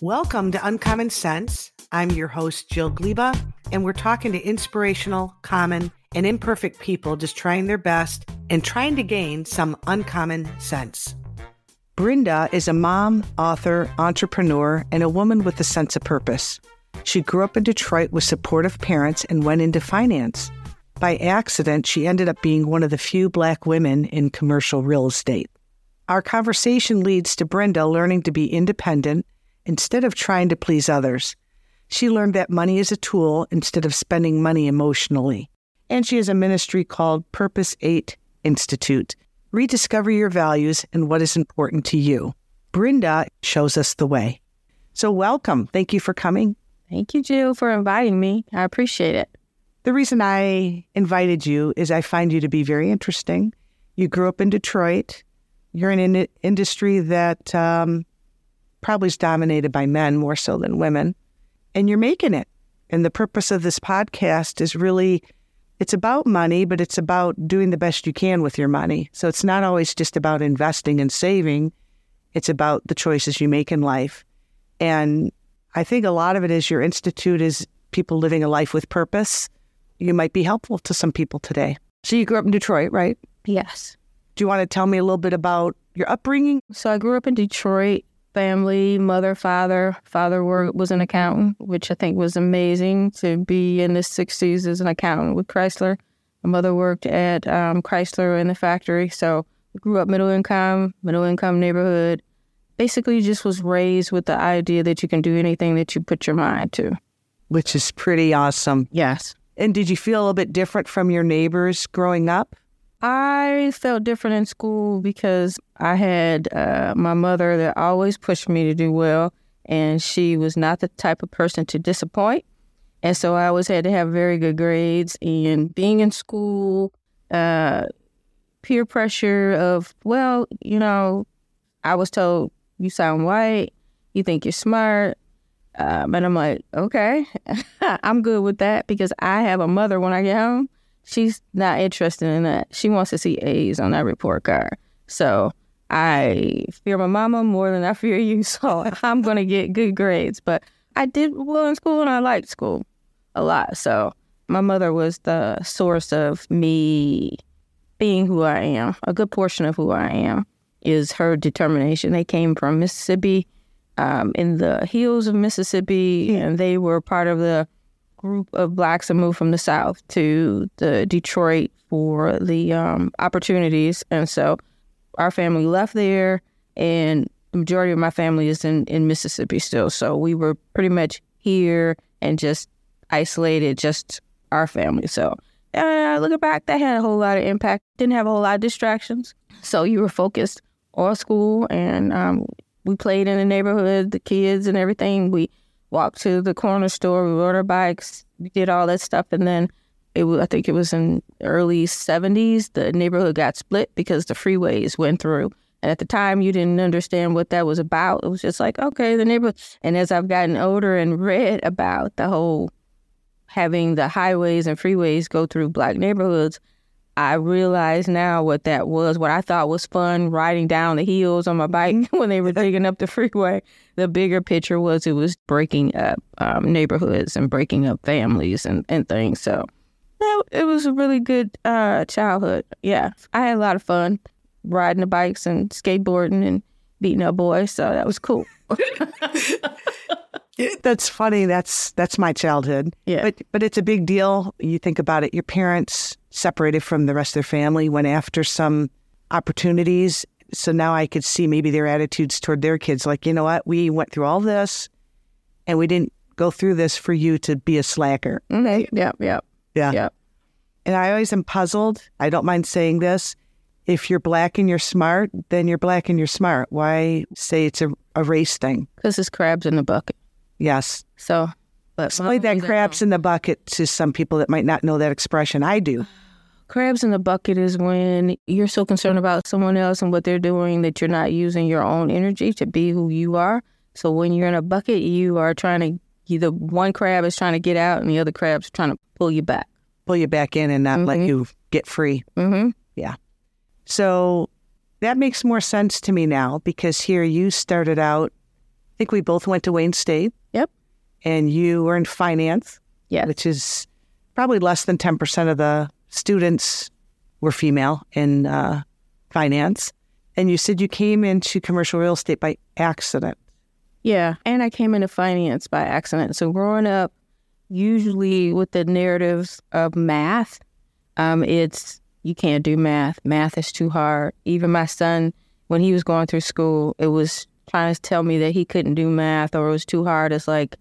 Welcome to Uncommon Sense. I'm your host, Jill Gleba, and we're talking to inspirational, common, and imperfect people just trying their best and trying to gain some uncommon sense. Brinda is a mom, author, entrepreneur, and a woman with a sense of purpose. She grew up in Detroit with supportive parents and went into finance. By accident, she ended up being one of the few Black women in commercial real estate. Our conversation leads to Brinda learning to be independent instead of trying to please others. She learned that money is a tool instead of spending money emotionally. And she has a ministry called Purpose 8 Institute. Rediscover your values and what is important to you. Brinda shows us the way. So, welcome. Thank you for coming. Thank you, Jill, for inviting me. I appreciate it. The reason I invited you is I find you to be very interesting. You grew up in Detroit. You're in an industry that um, probably is dominated by men more so than women, and you're making it. And the purpose of this podcast is really it's about money, but it's about doing the best you can with your money. So it's not always just about investing and saving. It's about the choices you make in life. And I think a lot of it is your institute is people living a life with purpose. You might be helpful to some people today. So you grew up in Detroit, right? Yes. Do you want to tell me a little bit about your upbringing? So I grew up in Detroit, family, mother, father. Father was an accountant, which I think was amazing to be in the 60s as an accountant with Chrysler. My mother worked at um, Chrysler in the factory. So grew up middle income, middle income neighborhood. Basically, just was raised with the idea that you can do anything that you put your mind to. Which is pretty awesome. Yes. And did you feel a little bit different from your neighbors growing up? I felt different in school because I had uh, my mother that always pushed me to do well, and she was not the type of person to disappoint. And so I always had to have very good grades. And being in school, uh, peer pressure of, well, you know, I was told, you sound white, you think you're smart. Um, and I'm like, okay, I'm good with that because I have a mother when I get home she's not interested in that. She wants to see A's on that report card. So I fear my mama more than I fear you. So I'm going to get good grades. But I did well in school and I liked school a lot. So my mother was the source of me being who I am. A good portion of who I am is her determination. They came from Mississippi, um, in the hills of Mississippi, and they were part of the group of blacks that moved from the South to the Detroit for the um, opportunities. And so our family left there, and the majority of my family is in, in Mississippi still. So we were pretty much here and just isolated, just our family. So uh, looking back, that had a whole lot of impact. Didn't have a whole lot of distractions. So you were focused on school, and um, we played in the neighborhood, the kids and everything. We walked to the corner store, we rode our bikes, did all that stuff, and then it was, I think it was in early 70s, the neighborhood got split because the freeways went through. And at the time, you didn't understand what that was about. It was just like, okay, the neighborhood. And as I've gotten older and read about the whole having the highways and freeways go through black neighborhoods, I realize now what that was. What I thought was fun riding down the hills on my bike when they were digging up the freeway. The bigger picture was it was breaking up um, neighborhoods and breaking up families and, and things. So yeah, it was a really good uh, childhood. Yeah, I had a lot of fun riding the bikes and skateboarding and beating up boys. So that was cool. that's funny. That's that's my childhood. Yeah, but but it's a big deal. You think about it. Your parents separated from the rest of their family, went after some opportunities. So now I could see maybe their attitudes toward their kids. Like, you know what? We went through all this and we didn't go through this for you to be a slacker. Mm-hmm. Yep, yep. Yeah. Yep. And I always am puzzled. I don't mind saying this. If you're black and you're smart, then you're black and you're smart. Why say it's a, a race thing? Because it's crabs in the bucket. Yes. So, but explain that crabs in the bucket to some people that might not know that expression. I do. Crabs in the bucket is when you're so concerned about someone else and what they're doing that you're not using your own energy to be who you are. So when you're in a bucket, you are trying to either one crab is trying to get out and the other crab's trying to pull you back. Pull you back in and not mm-hmm. let you get free. Mm-hmm. Yeah. So that makes more sense to me now because here you started out think we both went to Wayne State. Yep. And you were in finance. Yeah. Which is probably less than 10% of the students were female in uh, finance. And you said you came into commercial real estate by accident. Yeah. And I came into finance by accident. So growing up, usually with the narratives of math, um, it's you can't do math. Math is too hard. Even my son, when he was going through school, it was trying to tell me that he couldn't do math or it was too hard. It's like,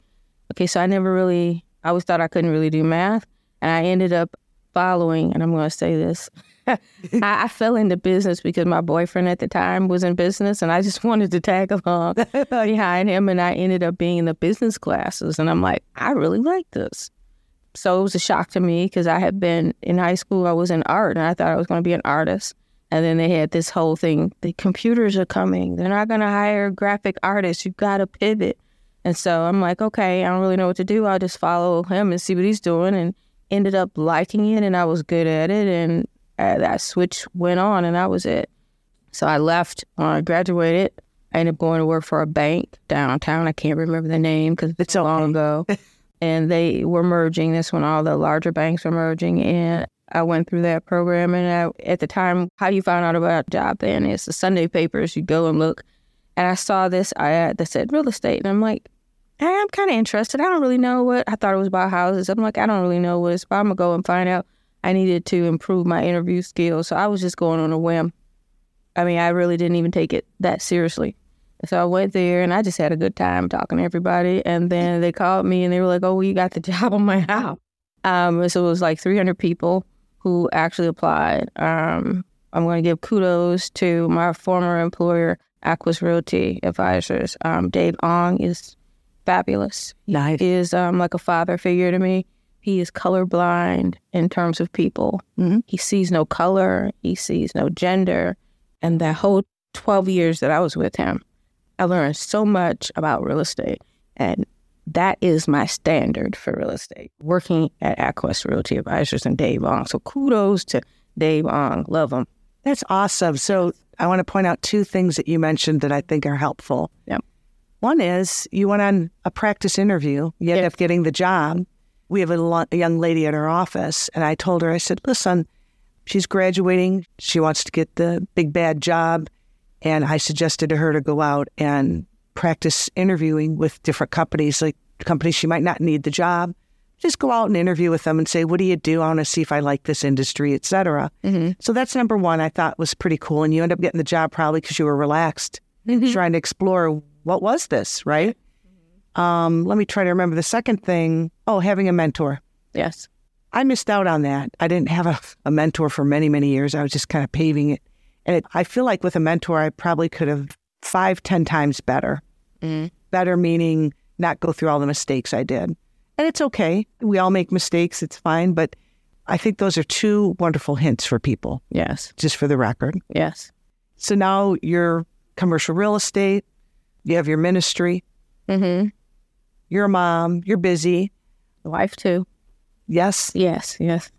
okay, so I never really, I always thought I couldn't really do math. And I ended up following, and I'm going to say this. I, I, fell into business because my boyfriend at the time was in business, and I just wanted to tag along behind him. And I ended up being in the business classes, and I'm like, I really like this. So it was a shock to me because I had been in high school, I was in art, and I thought I was going to be an artist. And then they had this whole thing the computers are coming, they're not going to hire graphic artists, you've got to pivot. And so I'm like, okay, I don't really know what to do. I'll just follow him and see what he's doing. And ended up liking it, and I was good at it. And uh, that switch went on, and that was it. So I left, when I uh, graduated. I ended up going to work for a bank downtown. I can't remember the name because it's so long ago. and they were merging. This when all the larger banks were merging. And I went through that program. And I, at the time, how you found out about a job then is the Sunday papers. You go and look. And I saw this ad that said real estate. And I'm like, I'm kind of interested. I don't really know what I thought it was about houses. I'm like, I don't really know what it's about. I'm gonna go and find out. I needed to improve my interview skills, so I was just going on a whim. I mean, I really didn't even take it that seriously. So I went there and I just had a good time talking to everybody. And then they called me and they were like, "Oh, well, you got the job on my house." Um, so it was like 300 people who actually applied. Um, I'm going to give kudos to my former employer, Aquis Realty Advisors. Um, Dave Ong is fabulous. Nice. He is um, like a father figure to me. He is colorblind in terms of people. Mm-hmm. He sees no color, he sees no gender. And that whole 12 years that I was with him, I learned so much about real estate. And that is my standard for real estate, working at Aquis Realty Advisors and Dave Ong. So kudos to Dave Ong. Love him. That's awesome. So I want to point out two things that you mentioned that I think are helpful. Yep. One is you went on a practice interview, you ended up getting the job. We have a, lo- a young lady at our office, and I told her, I said, listen, she's graduating. She wants to get the big bad job. And I suggested to her to go out and practice interviewing with different companies, like companies she might not need the job. Just go out and interview with them and say, "What do you do? I want to see if I like this industry, etc." Mm-hmm. So that's number one. I thought was pretty cool, and you end up getting the job probably because you were relaxed, mm-hmm. trying to explore what was this, right? Mm-hmm. Um, let me try to remember the second thing. Oh, having a mentor. Yes. I missed out on that. I didn't have a, a mentor for many, many years. I was just kind of paving it. And it, I feel like with a mentor, I probably could have five, ten times better. Mm. Better meaning not go through all the mistakes I did. And it's okay. We all make mistakes. It's fine. But I think those are two wonderful hints for people. Yes. Just for the record. Yes. So now you're commercial real estate, you have your ministry. Mm-hmm. You're a mom. You're busy. The wife too. Yes. Yes. Yes.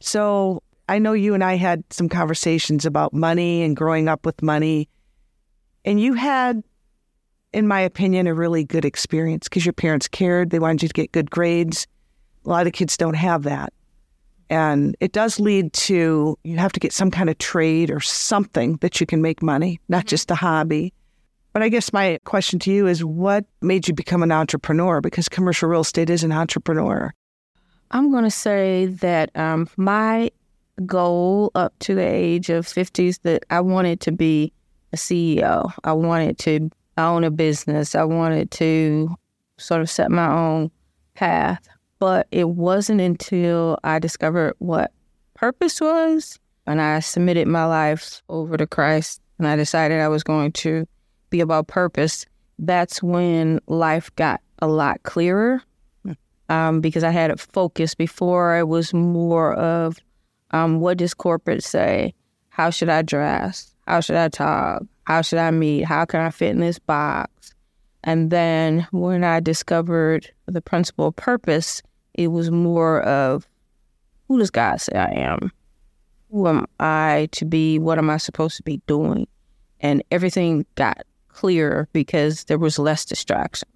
So I know you and I had some conversations about money and growing up with money, and you had, in my opinion, a really good experience because your parents cared. They wanted you to get good grades. A lot of kids don't have that. And it does lead to you have to get some kind of trade or something that you can make money, not mm-hmm. just a hobby. But I guess my question to you is what made you become an entrepreneur? Because commercial real estate is an entrepreneur. I'm going to say that um, my goal up to the age of 50s that I wanted to be a CEO. I wanted to own a business. I wanted to sort of set my own path. But it wasn't until I discovered what purpose was and I submitted my life over to Christ and I decided I was going to be about purpose, that's when life got a lot clearer um, because I had a focus before. It was more of um, what does corporate say? How should I dress? How should I talk? How should I meet? How can I fit in this box? And then when I discovered the principle of purpose, it was more of who does God say I am? Who am I to be? What am I supposed to be doing? And everything got clearer because there was less distraction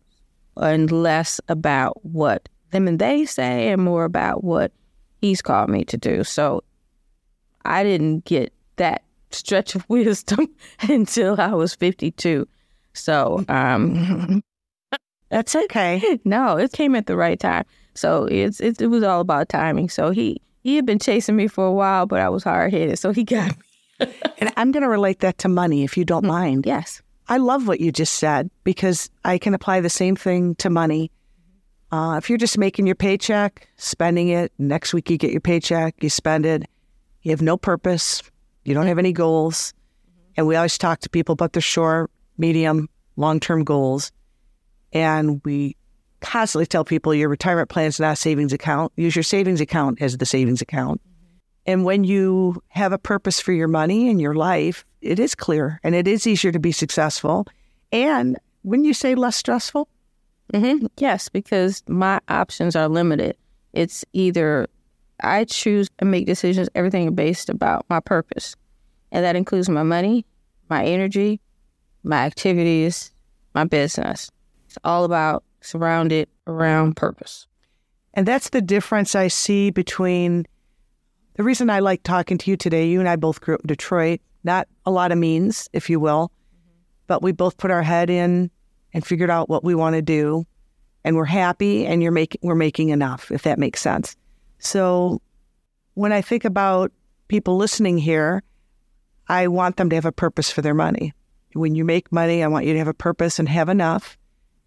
and less about what them and they say and more about what he's called me to do. So I didn't get that stretch of wisdom until I was 52. So um, that's okay. No, it came at the right time. So it's it, it was all about timing. So he he had been chasing me for a while, but I was hard headed, so he got me. and I'm going to relate that to money, if you don't mind. Yes. I love what you just said because I can apply the same thing to money. Uh, if you're just making your paycheck, spending it, next week you get your paycheck, you spend it, you have no purpose, you don't have any goals. And we always talk to people about their short, medium, long term goals. And we constantly tell people your retirement plan is not a savings account. Use your savings account as the savings account. And when you have a purpose for your money and your life, it is clear and it is easier to be successful. And when you say less stressful? Mm-hmm. Yes, because my options are limited. It's either I choose and make decisions, everything based about my purpose. And that includes my money, my energy, my activities, my business. It's all about surrounded around purpose. And that's the difference I see between the reason I like talking to you today. You and I both grew up in Detroit, not a lot of means, if you will, mm-hmm. but we both put our head in and figured out what we want to do. And we're happy and you're making we're making enough, if that makes sense. So when I think about people listening here, I want them to have a purpose for their money. When you make money, I want you to have a purpose and have enough.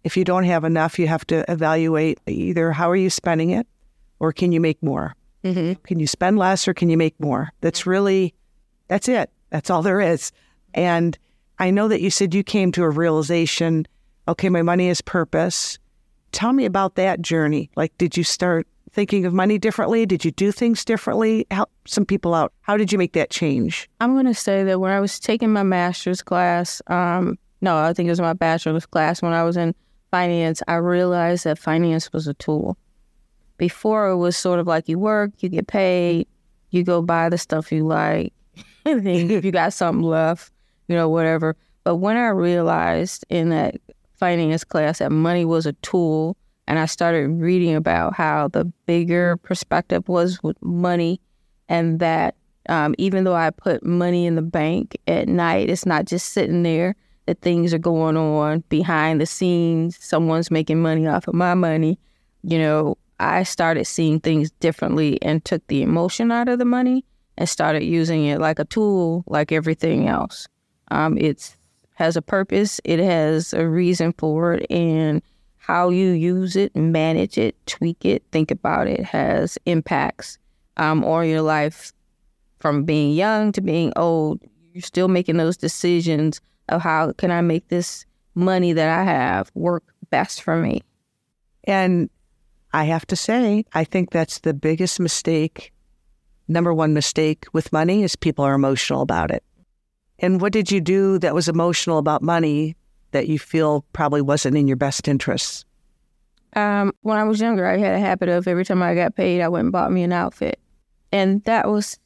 If you don't have enough, you have to evaluate either how are you spending it or can you make more? Mm-hmm. Can you spend less or can you make more? That's really, that's it. That's all there is. And I know that you said you came to a realization okay, my money is purpose. Tell me about that journey. Like, did you start thinking of money differently? Did you do things differently? Help some people out. How did you make that change? I'm going to say that when I was taking my master's class, um, no, I think it was my bachelor's class when I was in finance, I realized that finance was a tool. Before it was sort of like you work, you get paid, you go buy the stuff you like, and then if you got something left, you know, whatever. But when I realized in that finance class that money was a tool, and I started reading about how the bigger perspective was with money, and that um, even though I put money in the bank at night, it's not just sitting there that things are going on behind the scenes. Someone's making money off of my money. You know, I started seeing things differently and took the emotion out of the money and started using it like a tool, like everything else. Um, it has a purpose, it has a reason for it, and how you use it, manage it, tweak it, think about it has impacts um, on your life from being young to being old. You're still making those decisions of how can I make this money that I have work best for me. And I have to say, I think that's the biggest mistake. Number one mistake with money is people are emotional about it. And what did you do that was emotional about money that you feel probably wasn't in your best interests? Um, when I was younger, I had a habit of every time I got paid, I went and bought me an outfit. And that was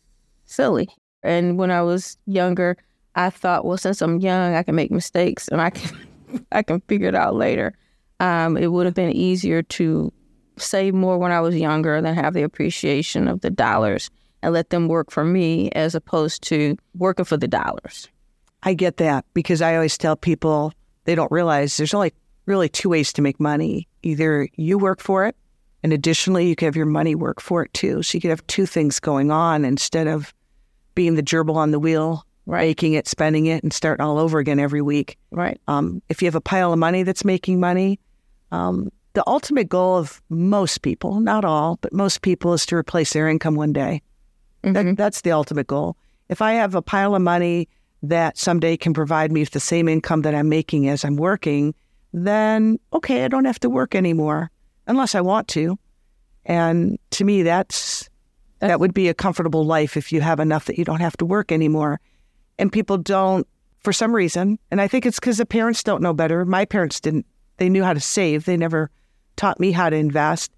silly. And when I was younger, I thought, well, since I'm young, I can make mistakes and I can I can figure it out later. Um, it would have been easier to save more when I was younger than have the appreciation of the dollars and let them work for me as opposed to working for the dollars. I get that because I always tell people they don't realize there's only really two ways to make money. Either you work for it, and additionally, you can have your money work for it too. So you could have two things going on instead of being the gerbil on the wheel right. making it, spending it, and starting all over again every week. Right. Um, if you have a pile of money that's making money, um, the ultimate goal of most people, not all, but most people, is to replace their income one day. Mm-hmm. That, that's the ultimate goal. If I have a pile of money that someday can provide me with the same income that I'm making as I'm working, then okay, I don't have to work anymore unless I want to. And to me, that's, that would be a comfortable life if you have enough that you don't have to work anymore. And people don't for some reason and i think it's because the parents don't know better. My parents didn't they knew how to save. They never taught me how to invest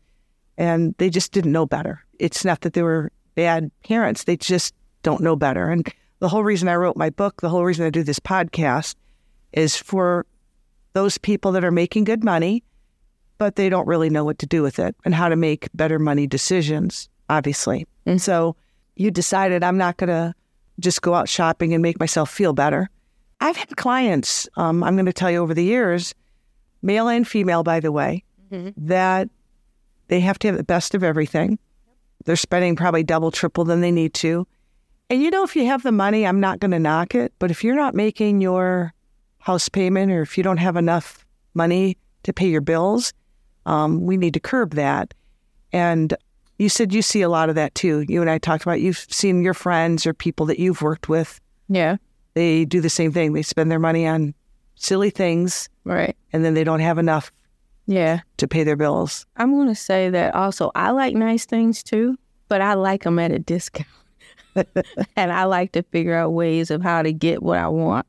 and they just didn't know better. It's not that they were bad parents they just don't know better. And the whole reason i wrote my book the whole reason i do this podcast is for those people that are making good money, but they don't really know what to do with it and how to make better money decisions, obviously. And so you decided I'm not going to just go out shopping and make myself feel better. I've had clients, um, I'm going to tell you over the years, male and female, by the way, that they have to have the best of everything. They're spending probably double, triple than they need to. And you know, if you have the money, I'm not going to knock it. But if you're not making your house payment or if you don't have enough money to pay your bills, um, we need to curb that. And you said you see a lot of that too. You and I talked about you've seen your friends or people that you've worked with. Yeah. They do the same thing. They spend their money on silly things Right. and then they don't have enough Yeah. to pay their bills. I'm going to say that also. I like nice things too, but I like them at a discount. and I like to figure out ways of how to get what I want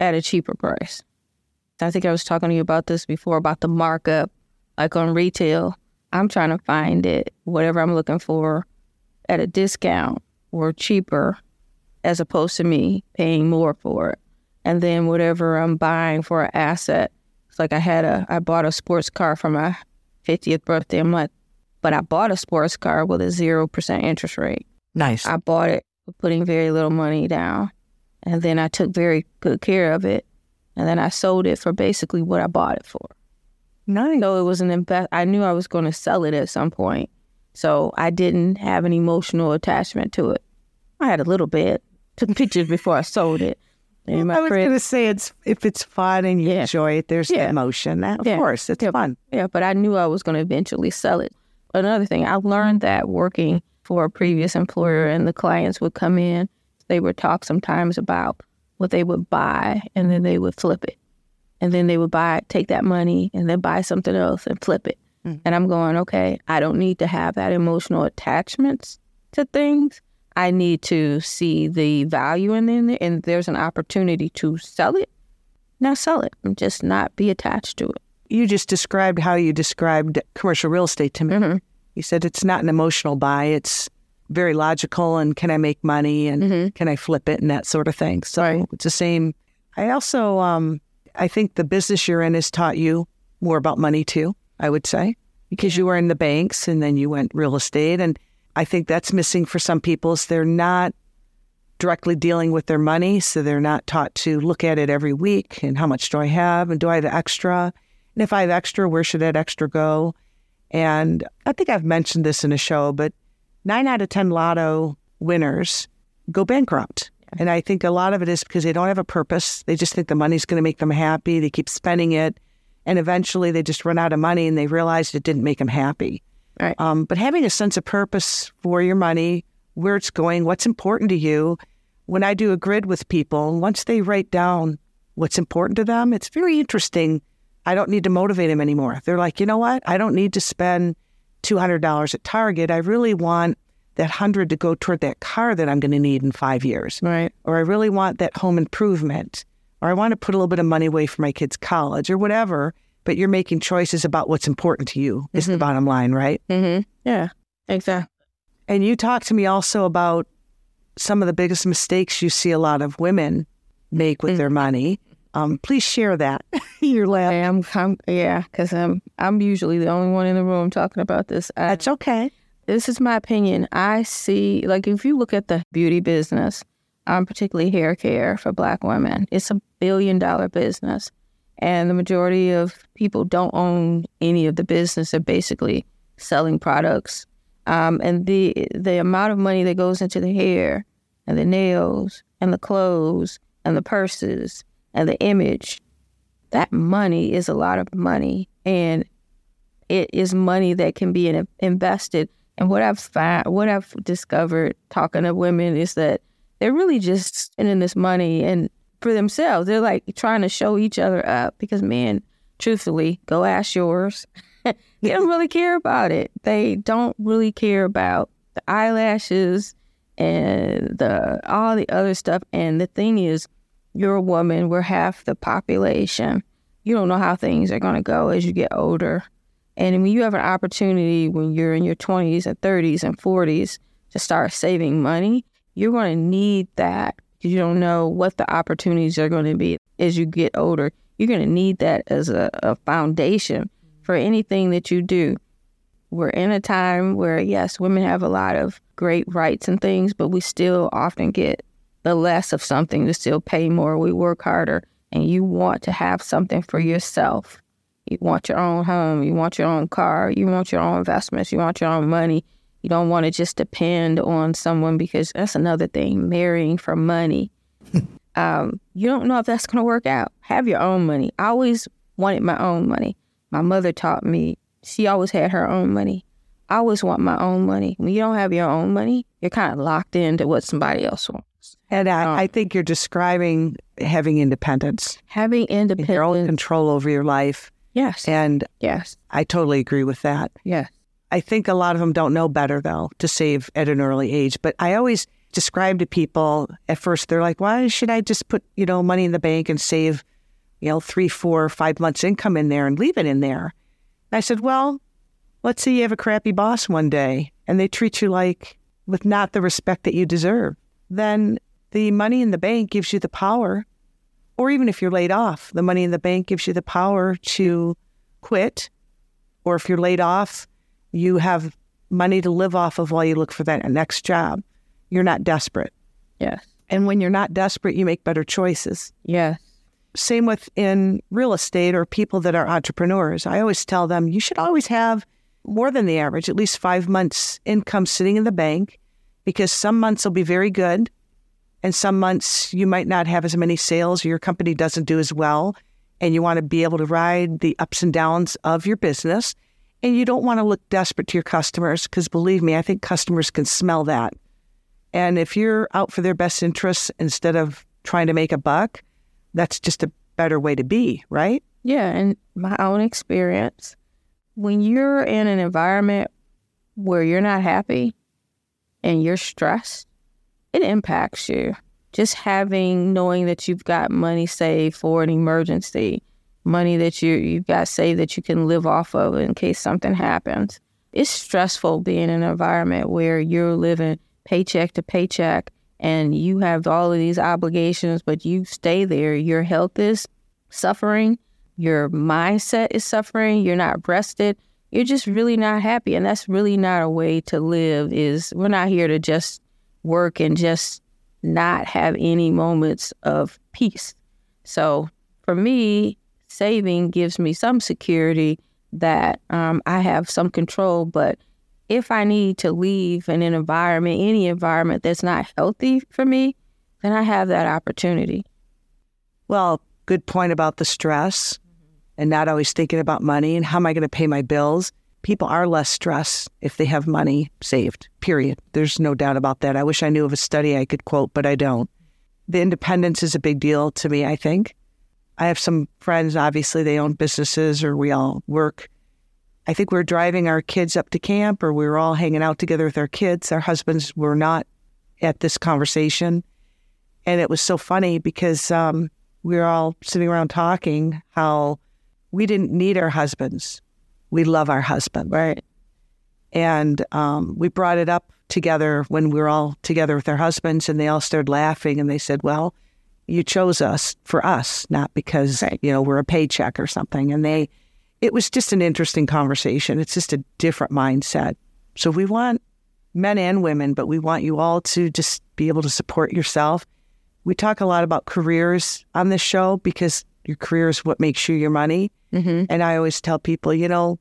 at a cheaper price. I think I was talking to you about this before about the markup, like on retail. I'm trying to find it, whatever I'm looking for, at a discount or cheaper, as opposed to me paying more for it. And then whatever I'm buying for an asset, it's like I had a, I bought a sports car for my 50th birthday. Like, but I bought a sports car with a 0% interest rate. Nice. I bought it putting very little money down. And then I took very good care of it. And then I sold it for basically what I bought it for. nice. So it was an invest. I knew I was going to sell it at some point. So I didn't have an emotional attachment to it. I had a little bit. Took pictures before I sold it. And my I was going to say it's if it's fun and you Yeah. enjoy it, there's Yeah. emotion. Of Yeah. course, it's Yeah. fun. Yeah, but I knew I was going to eventually sell it. Another thing, I learned that working for a previous employer and the clients would come in, they would talk sometimes about what they would buy and then they would flip it. And then they would buy, take that money and then buy something else and flip it. And I'm going, okay, I don't need to have that emotional attachments to things. I need to see the value in it and there's an opportunity to sell it. Now sell it and just not be attached to it. You just described how you described commercial real estate to me. Mhm. You said it's not an emotional buy; it's very logical. And can I make money? And Mhm. can I flip it? And that sort of thing. So Right. it's the same. I also, um, I think the business you're in has taught you more about money too. I would say because you were in the banks and then you went real estate, and I think that's missing for some people. Is they're not directly dealing with their money, so they're not taught to look at it every week and how much do I have and do I have extra, and if I have extra, where should that extra go? And I think I've mentioned this in a show, but nine out of 10 lotto winners go bankrupt. And I think a lot of it is because they don't have a purpose. They just think the money's going to make them happy. They keep spending it. And eventually they just run out of money and they realize it didn't make them happy. Right. Um, but having a sense of purpose for your money, where it's going, what's important to you. When I do a grid with people, once they write down what's important to them, it's very interesting. I don't need to motivate them anymore. They're like, you know what? I don't need to spend $200 at Target. I really want that 100 to go toward that car that I'm going to need in five years. Right. Or I really want that home improvement. Or I want to put a little bit of money away for my kids' college or whatever. But you're making choices about what's important to you, is the bottom line, right? Mm-hmm. Yeah. Exactly. And you talked to me also about some of the biggest mistakes you see a lot of women make with their money. Um, please share that. You're laughing. I am. I'm, yeah, because I'm. I'm usually the only one in the room talking about this. I, That's okay. this is my opinion. I see, like, if you look at the beauty business, um, particularly hair care for Black women, it's a billion dollar business, and the majority of people don't own any of the business. They're basically selling products, um, and the the amount of money that goes into the hair and the nails and the clothes and the purses and the image, that money is a lot of money, and it is money that can be in, invested. And what I've found, what I've discovered talking to women is that they're really just spending this money and for themselves. They're like trying to show each other up because men, truthfully, go ask yours. they don't really care about it. They don't really care about the eyelashes and the all the other stuff. And the thing is, you're a woman. We're half the population. You don't know how things are going to go as you get older. And when you have an opportunity when you're in your 20s and 30s and 40s to start saving money, you're going to need that because you don't know what the opportunities are going to be as you get older. You're going to need that as a, a foundation for anything that you do. We're in a time where, yes, women have a lot of great rights and things, but we still often get the less of something to still pay more. We work harder, and you want to have something for yourself. You want your own home, you want your own car, you want your own investments, you want your own money. You don't want to just depend on someone because that's another thing marrying for money. um, you don't know if that's going to work out. Have your own money. I always wanted my own money. My mother taught me, she always had her own money. I always want my own money. When you don't have your own money, you're kind of locked into what somebody else wants. And I, um, I think you're describing having independence, having independence, your own control over your life. Yes. And yes, I totally agree with that. Yes. I think a lot of them don't know better though to save at an early age. But I always describe to people at first, they're like, why should I just put, you know, money in the bank and save, you know, three, four, five months income in there and leave it in there? And I said, well, let's say you have a crappy boss one day and they treat you like with not the respect that you deserve. Then the money in the bank gives you the power, or even if you're laid off, the money in the bank gives you the power to quit. Or if you're laid off, you have money to live off of while you look for that next job. You're not desperate. Yes. And when you're not desperate, you make better choices. Yes. Same with in real estate or people that are entrepreneurs. I always tell them you should always have more than the average, at least five months income sitting in the bank because some months will be very good and some months you might not have as many sales or your company doesn't do as well. And you want to be able to ride the ups and downs of your business. And you don't want to look desperate to your customers because believe me, I think customers can smell that. And if you're out for their best interests instead of trying to make a buck, that's just a better way to be, right? Yeah. And my own experience, when you're in an environment where you're not happy and you're stressed, it impacts you. Just having knowing that you've got money saved for an emergency, money that you you've got saved that you can live off of in case something happens. It's stressful being in an environment where you're living paycheck to paycheck and you have all of these obligations, but you stay there. Your health is suffering, your mindset is suffering, you're not rested, you're just really not happy. And that's really not a way to live is we're not here to just work and just not have any moments of peace. So for me, saving gives me some security that um, I have some control. But if I need to leave in an environment, any environment that's not healthy for me, then I have that opportunity. Well, good point about the stress and not always thinking about money and how am I going to pay my bills people are less stressed if they have money saved, period. There's no doubt about that. I wish I knew of a study I could quote, but I don't. The independence is a big deal to me, I think. I have some friends, obviously, they own businesses or we all work. I think we are driving our kids up to camp or we were all hanging out together with our kids. Our husbands were not at this conversation. And it was so funny because um, we were all sitting around talking how we didn't need our husbands we love our husband. Right. And um, we brought it up together when we were all together with our husbands, and they all started laughing. And they said, Well, you chose us for us, not because, right. you know, we're a paycheck or something. And they, it was just an interesting conversation. It's just a different mindset. So we want men and women, but we want you all to just be able to support yourself. We talk a lot about careers on this show because your career is what makes you your money. Mm-hmm. And I always tell people, you know,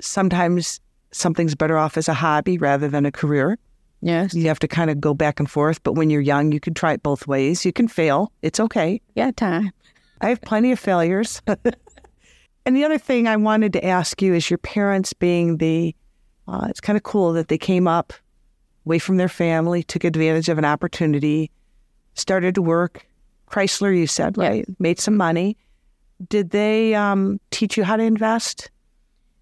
sometimes something's better off as a hobby rather than a career. Yes. You have to kind of go back and forth. But when you're young, you can try it both ways. You can fail. It's okay. Yeah, time. I have plenty of failures. and the other thing I wanted to ask you is your parents being the, uh, it's kind of cool that they came up away from their family, took advantage of an opportunity, started to work. Chrysler, you said, right? Made some money. Did they um, teach you how to invest?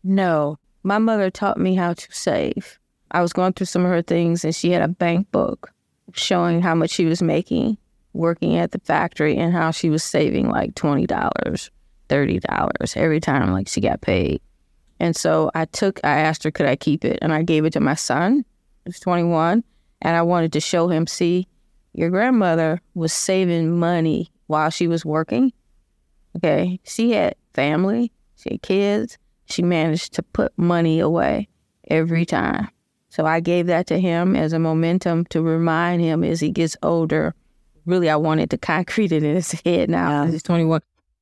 No. My mother taught me how to save. I was going through some of her things, and she had a bank book showing how much she was making working at the factory and how she was saving like $20, $30 every time like she got paid. And so I took, I asked her, could I keep it? And I gave it to my son, who's 21. And I wanted to show him, see, your grandmother was saving money while she was working. Okay. She had family, she had kids. She managed to put money away every time. So I gave that to him as a momentum to remind him as he gets older. Really, I wanted to concrete it in his head now. Yeah. He's 21.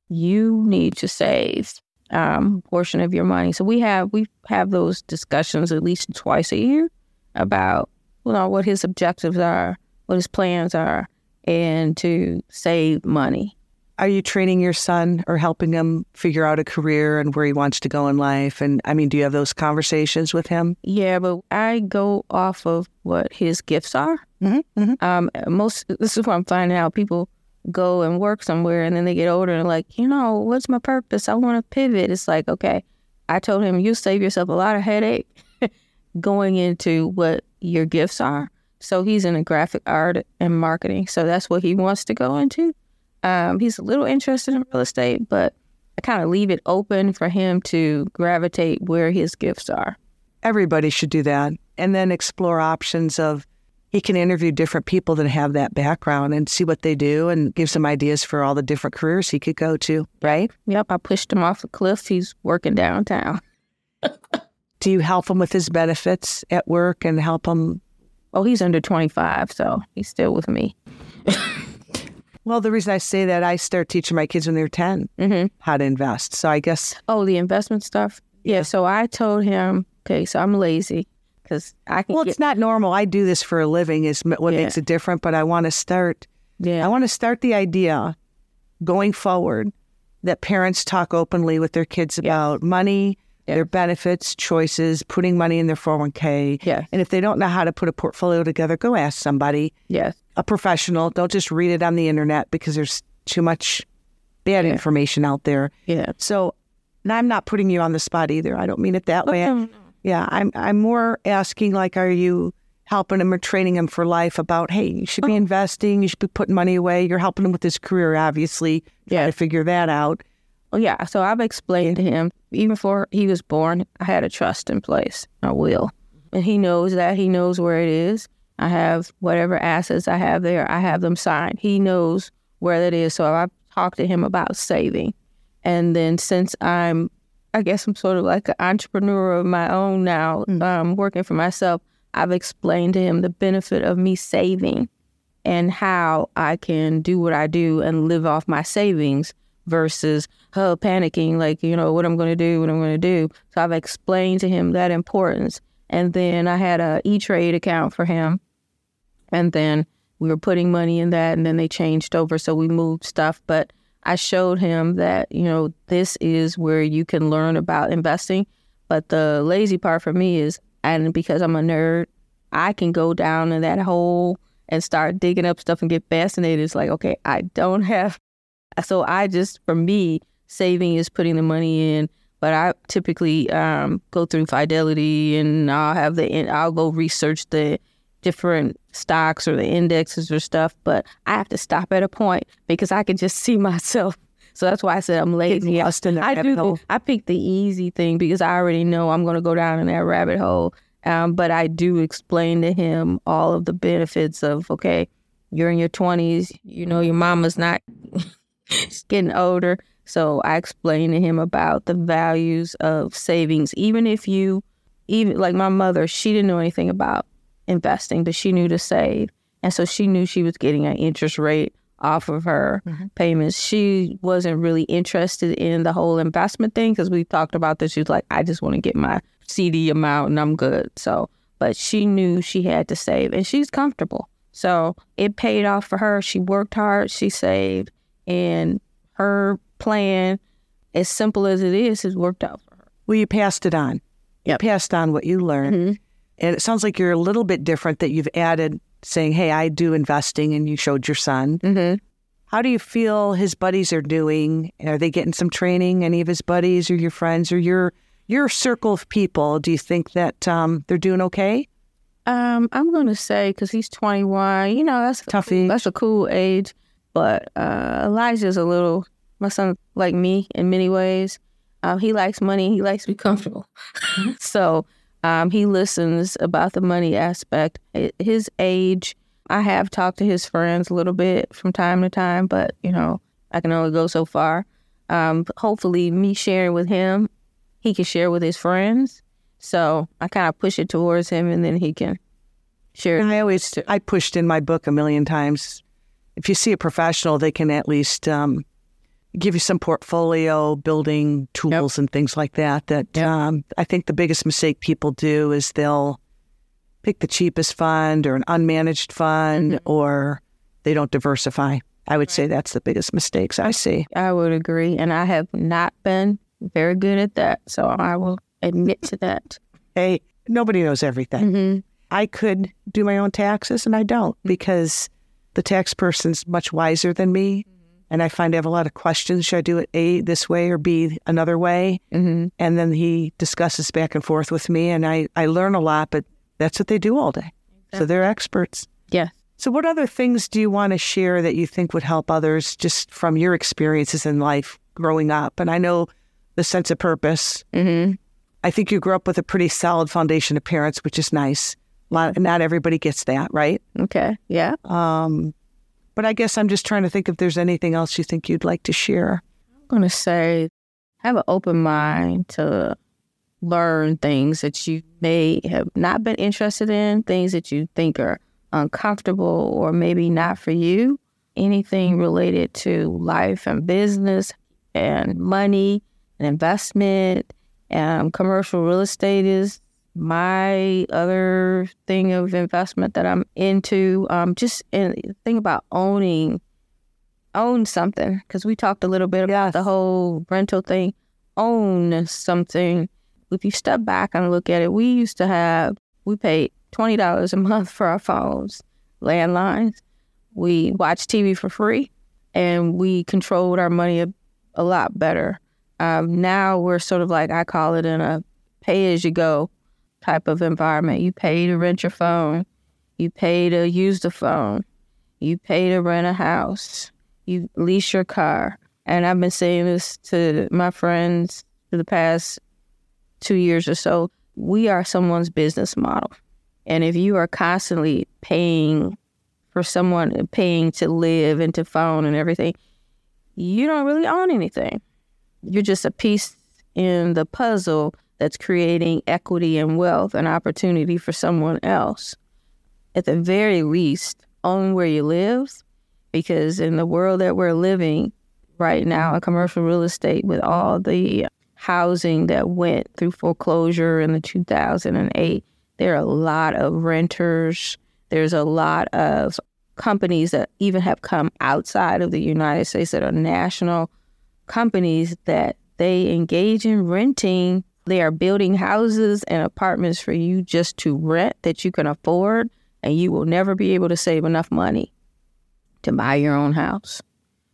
You need to save um, portion of your money. So we have we have those discussions at least twice a year about you know what his objectives are, what his plans are, and to save money. Are you training your son or helping him figure out a career and where he wants to go in life? And I mean, do you have those conversations with him? Yeah, but I go off of what his gifts are. Mm-hmm, mm-hmm. Um, most this is what I'm finding out. People go and work somewhere and then they get older and like, you know, what's my purpose? I want to pivot. It's like, okay, I told him you save yourself a lot of headache going into what your gifts are. So he's in a graphic art and marketing. So that's what he wants to go into. Um, he's a little interested in real estate, but I kind of leave it open for him to gravitate where his gifts are. Everybody should do that. And then explore options of he can interview different people that have that background and see what they do and give some ideas for all the different careers he could go to, right? Yep, I pushed him off the cliff. He's working downtown. do you help him with his benefits at work and help him? Oh, he's under 25, so he's still with me. well, the reason I say that, I start teaching my kids when they're 10 mm-hmm. how to invest. So I guess. Oh, the investment stuff? Yeah. yeah. So I told him, okay, so I'm lazy because I can. Well, get... it's not normal. I do this for a living. Is what yeah. makes it different. But I want to start. Yeah. I want to start the idea going forward that parents talk openly with their kids about yeah. money, yeah. their benefits, choices, putting money in their 401k. Yeah. And if they don't know how to put a portfolio together, go ask somebody. Yes. A professional. Don't just read it on the internet because there's too much bad yeah. information out there. Yeah. So, and I'm not putting you on the spot either. I don't mean it that oh, way. Yeah, I'm I'm more asking like, are you helping him or training him for life about, hey, you should be oh. investing, you should be putting money away. You're helping him with his career, obviously. Yeah, to figure that out. Well, yeah. So I've explained to him even before he was born, I had a trust in place, a will, and he knows that. He knows where it is. I have whatever assets I have there. I have them signed. He knows where that is. So I've talked to him about saving, and then since I'm I guess I'm sort of like an entrepreneur of my own now, mm. um, working for myself. I've explained to him the benefit of me saving and how I can do what I do and live off my savings versus oh, panicking, like, you know, what I'm going to do, what I'm going to do. So I've explained to him that importance. And then I had a E-Trade account for him. And then we were putting money in that and then they changed over. So we moved stuff. But I showed him that, you know, this is where you can learn about investing. But the lazy part for me is, and because I'm a nerd, I can go down in that hole and start digging up stuff and get fascinated. It's like, okay, I don't have. So I just, for me, saving is putting the money in. But I typically um, go through Fidelity and I'll have the, I'll go research the different stocks or the indexes or stuff, but I have to stop at a point because I can just see myself. So that's why I said I'm lazy. I, I do. I pick the easy thing because I already know I'm going to go down in that rabbit hole. Um, but I do explain to him all of the benefits of okay, you're in your 20s. You know your mama's not getting older. So I explained to him about the values of savings, even if you, even like my mother, she didn't know anything about investing, but she knew to save. And so she knew she was getting an interest rate off of her mm-hmm. payments. She wasn't really interested in the whole investment thing because we talked about this. She was like, I just want to get my CD amount and I'm good. So, but she knew she had to save and she's comfortable. So it paid off for her. She worked hard, she saved, and her plan, as simple as it is, has worked out for her. Well, you passed it on. Yep. You passed on what you learned. Mm-hmm. And it sounds like you're a little bit different that you've added saying, hey, I do investing, and you showed your son. Mm-hmm. How do you feel his buddies are doing? Are they getting some training? Any of his buddies or your friends or your your circle of people? Do you think that um, they're doing okay? Um, I'm going to say because he's 21. You know, that's tough age. That's a cool age. But uh, Elijah's a little my son, like me in many ways. Um, he likes money. He likes to be comfortable. so um, he listens about the money aspect. His age, I have talked to his friends a little bit from time to time, but you know, I can only go so far. Um, hopefully, me sharing with him, he can share with his friends. So I kind of push it towards him, and then he can share. I always I pushed in my book a million times. If you see a professional, they can at least um, give you some portfolio building tools yep. and things like that. That yep. um, I think the biggest mistake people do is they'll pick the cheapest fund or an unmanaged fund, mm-hmm. or they don't diversify. I would right. say that's the biggest mistakes I see. I would agree, and I have not been very good at that, so I will admit to that. Hey, nobody knows everything. Mm-hmm. I could do my own taxes, and I don't because the tax person's much wiser than me and I find I have a lot of questions. Should I do it A this way or B another way? Mm-hmm. And then he discusses back and forth with me, and I, I learn a lot, but that's what they do all day. Exactly. So they're experts. Yeah. So, what other things do you want to share that you think would help others just from your experiences in life growing up? And I know the sense of purpose. Mm-hmm. I think you grew up with a pretty solid foundation of parents, which is nice. Not, not everybody gets that, right? Okay. Yeah. Um, but I guess I'm just trying to think if there's anything else you think you'd like to share. I'm going to say have an open mind to learn things that you may have not been interested in, things that you think are uncomfortable or maybe not for you. Anything mm-hmm. related to life and business and money and investment and commercial real estate is my other thing of investment that I'm into, um, just in, think about owning, own something because we talked a little bit about yes. the whole rental thing. Own something. If you step back and look at it, we used to have we paid twenty dollars a month for our phones, landlines. We watched TV for free, and we controlled our money a, a lot better. Um, now we're sort of like I call it in a pay as you go type of environment. You pay to rent your phone, you pay to use the phone, you pay to rent a house, you lease your car. And I've been saying this to my friends for the past two years or so. We are someone's business model. And if you are constantly paying for someone, paying to live and to phone and everything, you don't really own anything. You're just a piece in the puzzle that's creating equity and wealth and opportunity for someone else. At the very least, own where you live, because in the world that we're living right now in commercial real estate, with all the housing that went through foreclosure in the 2008, there are a lot of renters. There's a lot of companies that even have come outside of the United States that are national companies that they engage in renting they are building houses and apartments for you just to rent that you can afford, and you will never be able to save enough money to buy your own house.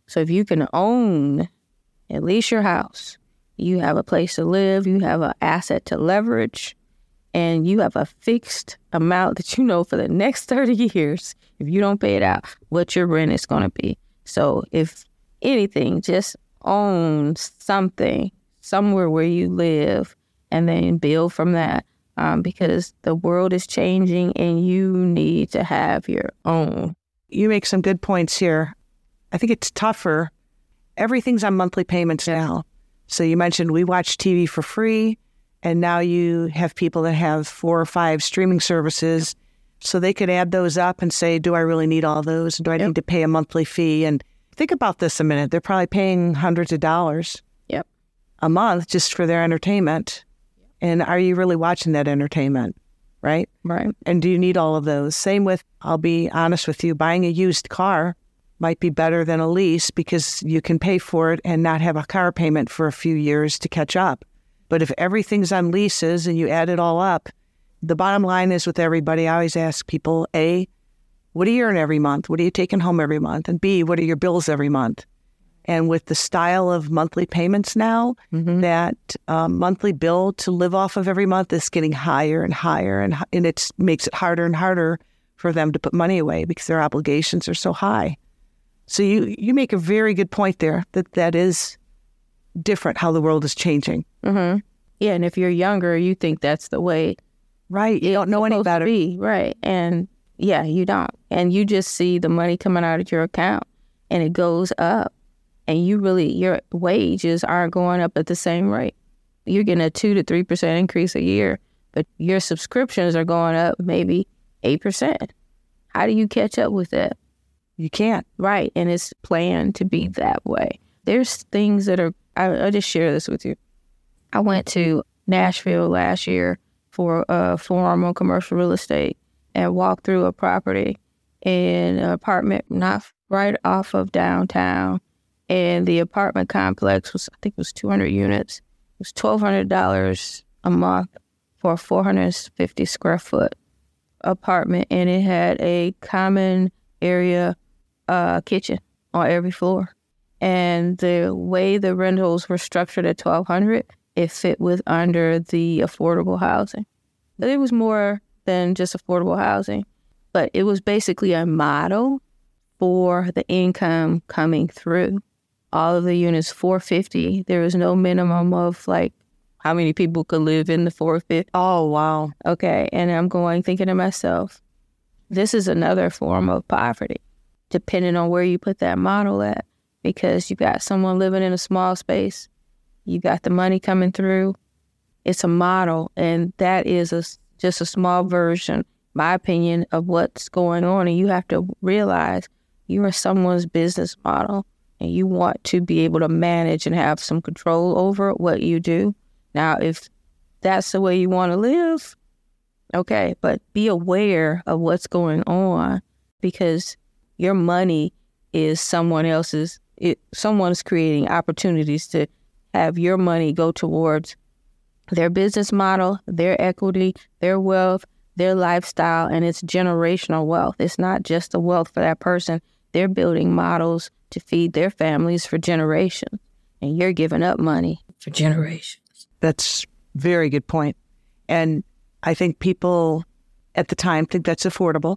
So if you can own at least your house, you have a place to live, you have an asset to leverage, and you have a fixed amount that you know for the next 30 years, if you don't pay it out, what your rent is going to be. So if anything, just own something somewhere where you live and then build from that um, because the world is changing and you need to have your own. You make some good points here. I think it's tougher. Everything's on monthly payments now. So you mentioned we watch TV for free, and now you have people that have four or five streaming services. So they could add those up and say, do I really need all those? Do I yep. need to pay a monthly fee? And think about this a minute. They're probably paying hundreds of dollars yep. a month just for their entertainment. And are you really watching that entertainment? Right? Right. And do you need all of those? Same with, I'll be honest with you, buying a used car might be better than a lease because you can pay for it and not have a car payment for a few years to catch up. But if everything's on leases and you add it all up, the bottom line is with everybody, I always ask people A, what do you earn every month? What are you taking home every month? And B, what are your bills every month? And with the style of monthly payments now, mm-hmm. that um, monthly bill to live off of every month is getting higher and higher, and and it makes it harder and harder for them to put money away because their obligations are so high. So you you make a very good point there that that is different how the world is changing. Mm-hmm. Yeah, and if you're younger, you think that's the way. Right, you don't know any better. Be, right, and Yeah, you don't. And you just see the money coming out of your account and it goes up. And you really, your wages aren't going up at the same rate. You're getting a 2 to 3% increase a year, but your subscriptions are going up maybe 8%. How do you catch up with that? You can't. Right. And it's planned to be mm-hmm. that way. There's things that are, I, I'll just share this with you. I went to Nashville last year for a forum on commercial real estate and walked through a property in an apartment not right off of downtown. And the apartment complex was, I think it was 200 units. It was $1,200 a month for a 450 square foot apartment. And it had a common area uh, kitchen on every floor. And the way the rentals were structured at 1200 it fit with under the affordable housing. But It was more than just affordable housing, but it was basically a model for the income coming through. All of the units 450. There was no minimum of like how many people could live in the 450. Oh wow. Okay, and I'm going thinking to myself, this is another form of poverty, depending on where you put that model at, because you got someone living in a small space you got the money coming through. It's a model, and that is a, just a small version, my opinion, of what's going on. And you have to realize you are someone's business model, and you want to be able to manage and have some control over what you do. Now, if that's the way you want to live, okay, but be aware of what's going on because your money is someone else's. It, someone's creating opportunities to have your money go towards their business model, their equity, their wealth, their lifestyle, and it's generational wealth. It's not just the wealth for that person. They're building models to feed their families for generations, and you're giving up money for generations. That's very good point. And I think people at the time think that's affordable.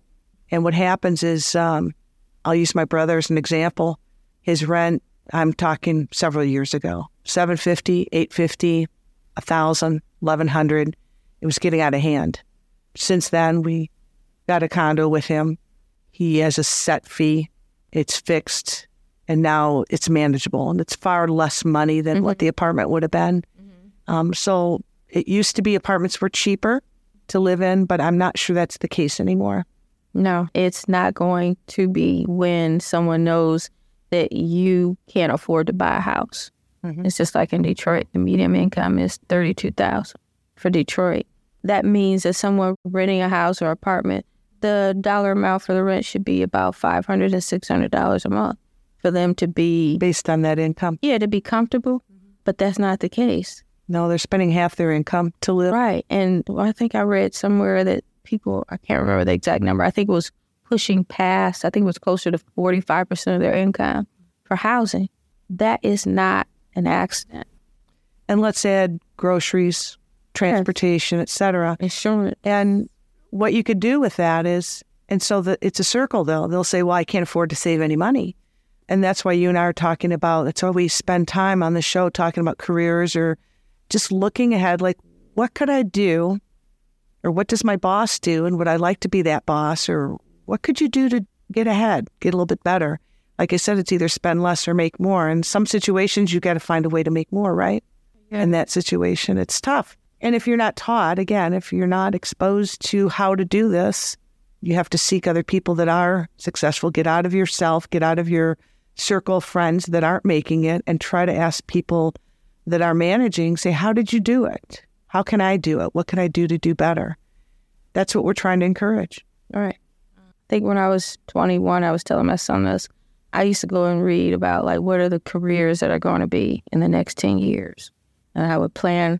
And what happens is, um, I'll use my brother as an example. His rent, I'm talking several years ago, 750, 850, 1000, 1100. It was getting out of hand. Since then, we got a condo with him. He has a set fee. It's fixed and now it's manageable and it's far less money than mm-hmm. what the apartment would have been. Mm-hmm. Um, so it used to be apartments were cheaper to live in, but I'm not sure that's the case anymore. No, it's not going to be when someone knows that you can't afford to buy a house. Mm-hmm. It's just like in Detroit, the median income is thirty-two thousand for Detroit. That means that someone renting a house or apartment, the dollar amount for the rent should be about five hundred and six hundred dollars a month for them to be based on that income. Yeah, to be comfortable, but that's not the case. No, they're spending half their income to live. Right, and I think I read somewhere that people I can't remember the exact number. I think it was pushing past. I think it was closer to forty-five percent of their income for housing. That is not an accident. And let's add groceries, transportation, yes. etc. Insurance. And what you could do with that is, and so that it's a circle though. They'll say, well, I can't afford to save any money. And that's why you and I are talking about, that's why we spend time on the show talking about careers or just looking ahead, like, what could I do? Or what does my boss do? And would I like to be that boss? Or what could you do to get ahead, get a little bit better? like I said, it's either spend less or make more. In some situations, you got to find a way to make more, right? Yeah. In that situation, it's tough. And if you're not taught, again, if you're not exposed to how to do this, you have to seek other people that are successful. Get out of yourself, get out of your circle friends that aren't making it, and try to ask people that are managing, say, How did you do it? How can I do it? What can I do to do better? That's what we're trying to encourage. All right. I think when I was 21, I was telling my son this I used to go and read about like what are the careers that are going to be in the next 10 years. And I would plan,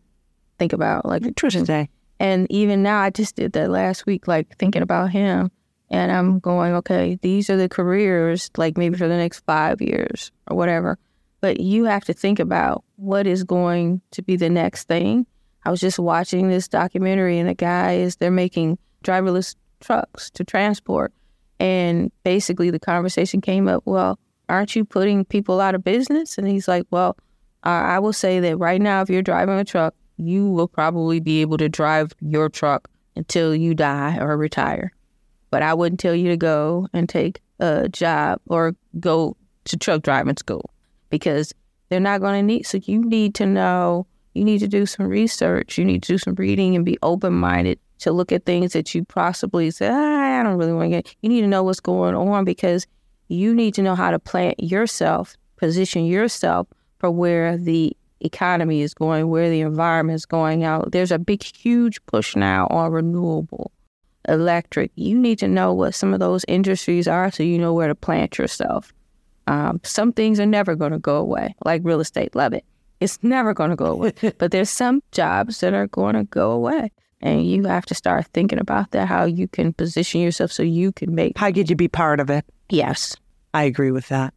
think about like interesting. And even now, I just did that last week, like thinking about him. And I'm going, okay, these are the careers, like maybe for the next five years or whatever. But you have to think about what is going to be the next thing. I was just watching this documentary, and the guy is they're making driverless trucks to transport and basically, the conversation came up, well, aren't you putting people out of business? And he's like, well, uh, I will say that right now, if you're driving a truck, you will probably be able to drive your truck until you die or retire. But I wouldn't tell you to go and take a job or go to truck driving school because they're not going to need. So you need to know, you need to do some research, you need to do some reading and be open minded to look at things that you possibly say, ah, I don't really want to get. You need to know what's going on because you need to know how to plant yourself, position yourself for where the economy is going, where the environment is going out. There's a big, huge push now on renewable electric. You need to know what some of those industries are so you know where to plant yourself. Um, some things are never going to go away, like real estate. Love it. It's never going to go away. but there's some jobs that are going to go away. And you have to start thinking about that, how you can position yourself so you can make. How could you be part of it? Yes. I agree with that.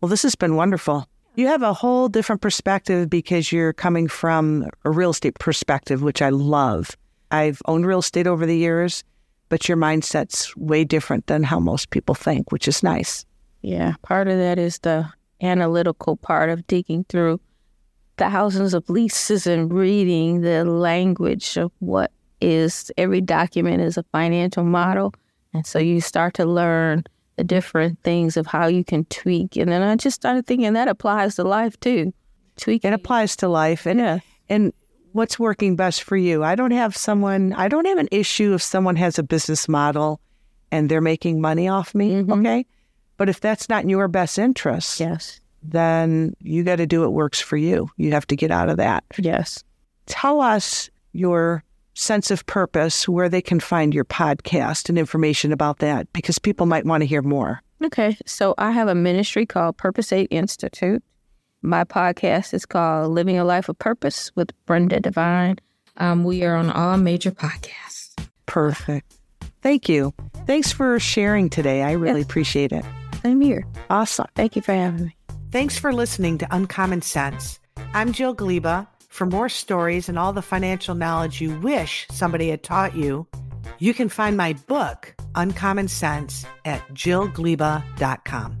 Well, this has been wonderful. You have a whole different perspective because you're coming from a real estate perspective, which I love. I've owned real estate over the years, but your mindset's way different than how most people think, which is nice. Yeah, part of that is the analytical part of digging through thousands of leases and reading the language of what is every document is a financial model. And so you start to learn the different things of how you can tweak. And then I just started thinking that applies to life too. Tweak. It applies to life. And, yeah. and what's working best for you? I don't have someone, I don't have an issue if someone has a business model and they're making money off me. Mm-hmm. Okay. But if that's not in your best interest, yes, then you got to do what works for you. You have to get out of that. Yes. Tell us your sense of purpose, where they can find your podcast and information about that, because people might want to hear more. Okay. So I have a ministry called Purpose 8 Institute. My podcast is called Living a Life of Purpose with Brinda Devine. Um, we are on all major podcasts. Perfect. Thank you. Thanks for sharing today. I really yes. appreciate it. Same here. Awesome. Thank you for having me. Thanks for listening to Uncommon Sense. I'm Jill Gleba. For more stories and all the financial knowledge you wish somebody had taught you, you can find my book, Uncommon Sense, at jillgleba.com.